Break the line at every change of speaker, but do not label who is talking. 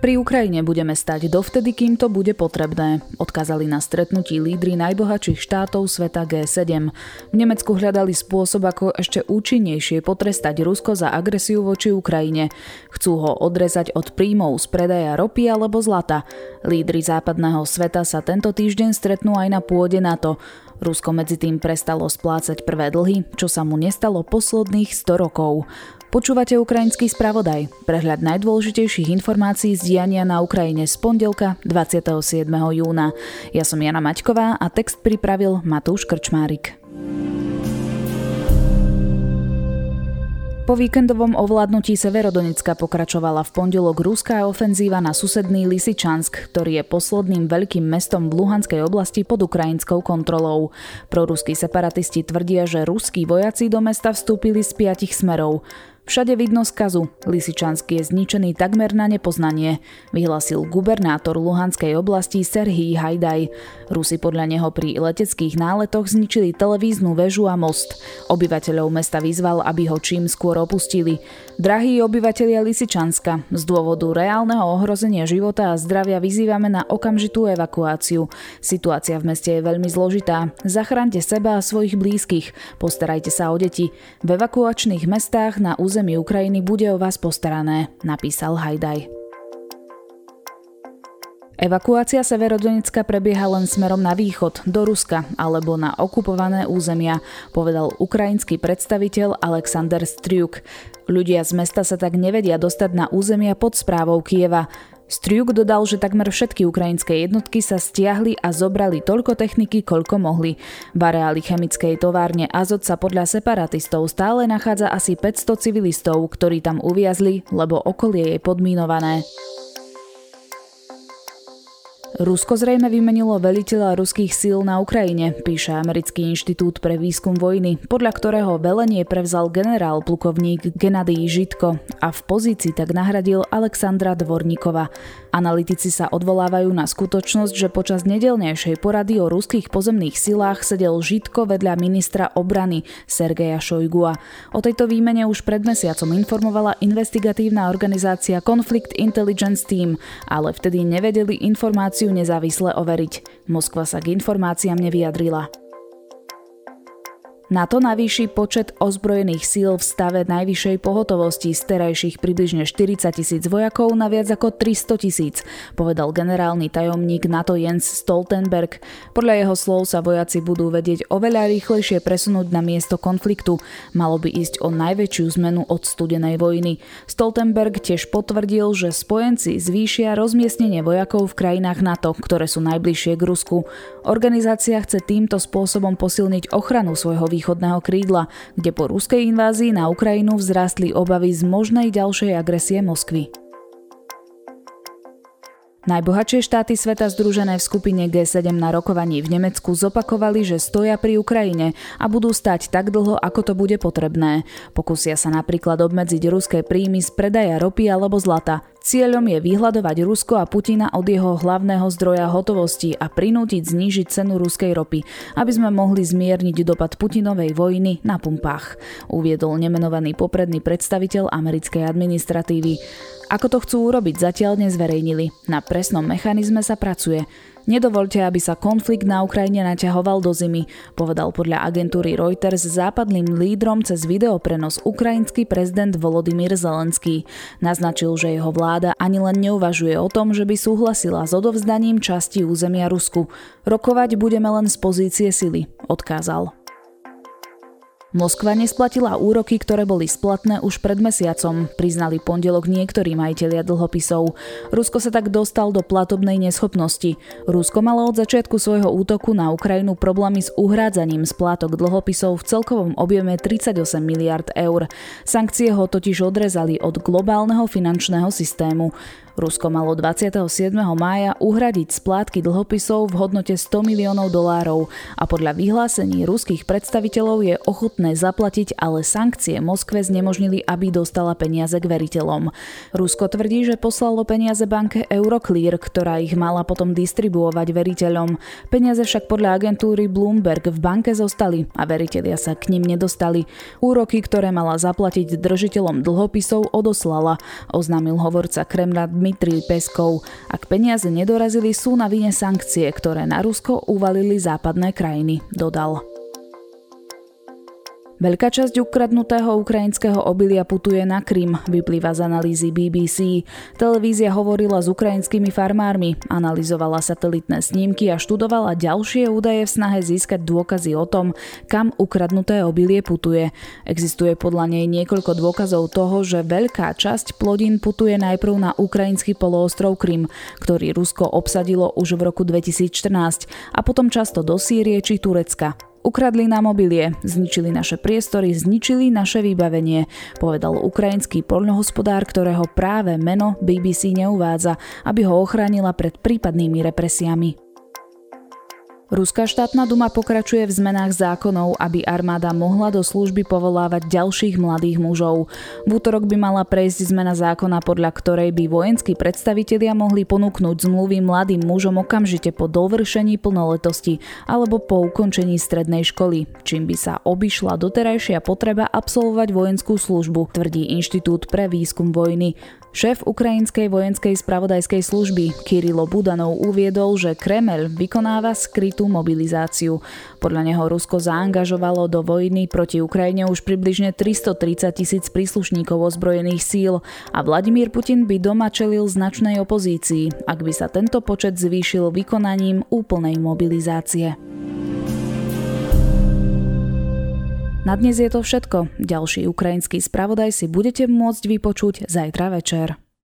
Pri Ukrajine budeme stať dovtedy, kým to bude potrebné, odkázali na stretnutí lídry najbohatších štátov sveta G7. V Nemecku hľadali spôsob, ako ešte účinnejšie potrestať Rusko za agresiu voči Ukrajine. Chcú ho odrezať od príjmov z predaja ropy alebo zlata. Lídry západného sveta sa tento týždeň stretnú aj na pôde NATO. Rusko medzi tým prestalo splácať prvé dlhy, čo sa mu nestalo posledných 100 rokov. Počúvate ukrajinský spravodaj, prehľad najdôležitejších informácií z diania na Ukrajine z pondelka 27. júna. Ja som Jana Maťková a text pripravil Matúš Krčmárik. Po víkendovom ovládnutí Severodonecka pokračovala v pondelok ruská ofenzíva na susedný Lysyčansk, ktorý je posledným veľkým mestom v Luhanskej oblasti pod ukrajinskou kontrolou. Proruskí separatisti tvrdia, že ruskí vojaci do mesta vstúpili z piatich smerov. Všade vidno skazu. Lisičanský je zničený takmer na nepoznanie, vyhlasil gubernátor Luhanskej oblasti Serhii Hajdaj. Rusi podľa neho pri leteckých náletoch zničili televíznu väžu a most. Obyvateľov mesta vyzval, aby ho čím skôr opustili. Drahí obyvatelia Lisičanska, z dôvodu reálneho ohrozenia života a zdravia vyzývame na okamžitú evakuáciu. Situácia v meste je veľmi zložitá. Zachránte seba a svojich blízkych. Postarajte sa o deti. V evakuačných mestách na území území Ukrajiny bude o vás postarané, napísal Hajdaj. Evakuácia Severodonecka prebieha len smerom na východ, do Ruska alebo na okupované územia, povedal ukrajinský predstaviteľ Alexander Striuk. Ľudia z mesta sa tak nevedia dostať na územia pod správou Kieva. Striuk dodal, že takmer všetky ukrajinské jednotky sa stiahli a zobrali toľko techniky, koľko mohli. V areáli chemickej továrne Azot sa podľa separatistov stále nachádza asi 500 civilistov, ktorí tam uviazli, lebo okolie je podmínované. Rusko zrejme vymenilo veliteľa ruských síl na Ukrajine, píše Americký inštitút pre výskum vojny, podľa ktorého velenie prevzal generál plukovník Gennady Žitko a v pozícii tak nahradil Alexandra Dvorníkova. Analytici sa odvolávajú na skutočnosť, že počas nedelnejšej porady o ruských pozemných silách sedel Žitko vedľa ministra obrany Sergeja Šojgua. O tejto výmene už pred mesiacom informovala investigatívna organizácia Conflict Intelligence Team, ale vtedy nevedeli informáciu nezávisle overiť. Moskva sa k informáciám nevyjadrila. NATO navýši počet ozbrojených síl v stave najvyššej pohotovosti z terajších približne 40 tisíc vojakov na viac ako 300 tisíc, povedal generálny tajomník NATO Jens Stoltenberg. Podľa jeho slov sa vojaci budú vedieť oveľa rýchlejšie presunúť na miesto konfliktu. Malo by ísť o najväčšiu zmenu od studenej vojny. Stoltenberg tiež potvrdil, že spojenci zvýšia rozmiestnenie vojakov v krajinách NATO, ktoré sú najbližšie k Rusku. Organizácia chce týmto spôsobom posilniť ochranu svojho východného krídla, kde po ruskej invázii na Ukrajinu vzrástli obavy z možnej ďalšej agresie Moskvy. Najbohatšie štáty sveta združené v skupine G7 na rokovaní v Nemecku zopakovali, že stoja pri Ukrajine a budú stať tak dlho, ako to bude potrebné. Pokúsia sa napríklad obmedziť ruské príjmy z predaja ropy alebo zlata. Cieľom je vyhľadovať Rusko a Putina od jeho hlavného zdroja hotovosti a prinútiť znížiť cenu ruskej ropy, aby sme mohli zmierniť dopad Putinovej vojny na pumpách, uviedol nemenovaný popredný predstaviteľ americkej administratívy. Ako to chcú urobiť, zatiaľ nezverejnili. Na presnom mechanizme sa pracuje. Nedovolte, aby sa konflikt na Ukrajine naťahoval do zimy, povedal podľa agentúry Reuters západným lídrom cez videoprenos ukrajinský prezident Volodymyr Zelenský. Naznačil, že jeho vláda ani len neuvažuje o tom, že by súhlasila s odovzdaním časti územia Rusku. Rokovať budeme len z pozície sily, odkázal. Moskva nesplatila úroky, ktoré boli splatné už pred mesiacom, priznali pondelok niektorí majiteľia dlhopisov. Rusko sa tak dostal do platobnej neschopnosti. Rusko malo od začiatku svojho útoku na Ukrajinu problémy s uhrádzaním splátok dlhopisov v celkovom objeme 38 miliard eur. Sankcie ho totiž odrezali od globálneho finančného systému. Rusko malo 27. mája uhradiť splátky dlhopisov v hodnote 100 miliónov dolárov a podľa vyhlásení ruských predstaviteľov je ochotné zaplatiť, ale sankcie Moskve znemožnili, aby dostala peniaze k veriteľom. Rusko tvrdí, že poslalo peniaze banke Euroclear, ktorá ich mala potom distribuovať veriteľom. Peniaze však podľa agentúry Bloomberg v banke zostali a veriteľia sa k ním nedostali. Úroky, ktoré mala zaplatiť držiteľom dlhopisov, odoslala, oznámil hovorca Dmitrij Peskov. Ak peniaze nedorazili, sú na vine sankcie, ktoré na Rusko uvalili západné krajiny, dodal. Veľká časť ukradnutého ukrajinského obilia putuje na Krym, vyplýva z analýzy BBC. Televízia hovorila s ukrajinskými farmármi, analyzovala satelitné snímky a študovala ďalšie údaje v snahe získať dôkazy o tom, kam ukradnuté obilie putuje. Existuje podľa nej niekoľko dôkazov toho, že veľká časť plodín putuje najprv na ukrajinský poloostrov Krym, ktorý Rusko obsadilo už v roku 2014 a potom často do Sýrie či Turecka. Ukradli nám mobilie, zničili naše priestory, zničili naše vybavenie, povedal ukrajinský poľnohospodár, ktorého práve meno BBC neuvádza, aby ho ochránila pred prípadnými represiami. Ruská štátna duma pokračuje v zmenách zákonov, aby armáda mohla do služby povolávať ďalších mladých mužov. V útorok by mala prejsť zmena zákona, podľa ktorej by vojenskí predstavitelia mohli ponúknuť zmluvy mladým mužom okamžite po dovršení plnoletosti alebo po ukončení strednej školy, čím by sa obišla doterajšia potreba absolvovať vojenskú službu, tvrdí Inštitút pre výskum vojny. Šéf ukrajinskej vojenskej spravodajskej služby Kirilo Budanov uviedol, že Kremel vykonáva skrytú mobilizáciu. Podľa neho Rusko zaangažovalo do vojny proti Ukrajine už približne 330 tisíc príslušníkov ozbrojených síl a Vladimír Putin by doma čelil značnej opozícii, ak by sa tento počet zvýšil vykonaním úplnej mobilizácie. Na dnes je to všetko. Ďalší ukrajinský spravodaj si budete môcť vypočuť zajtra večer.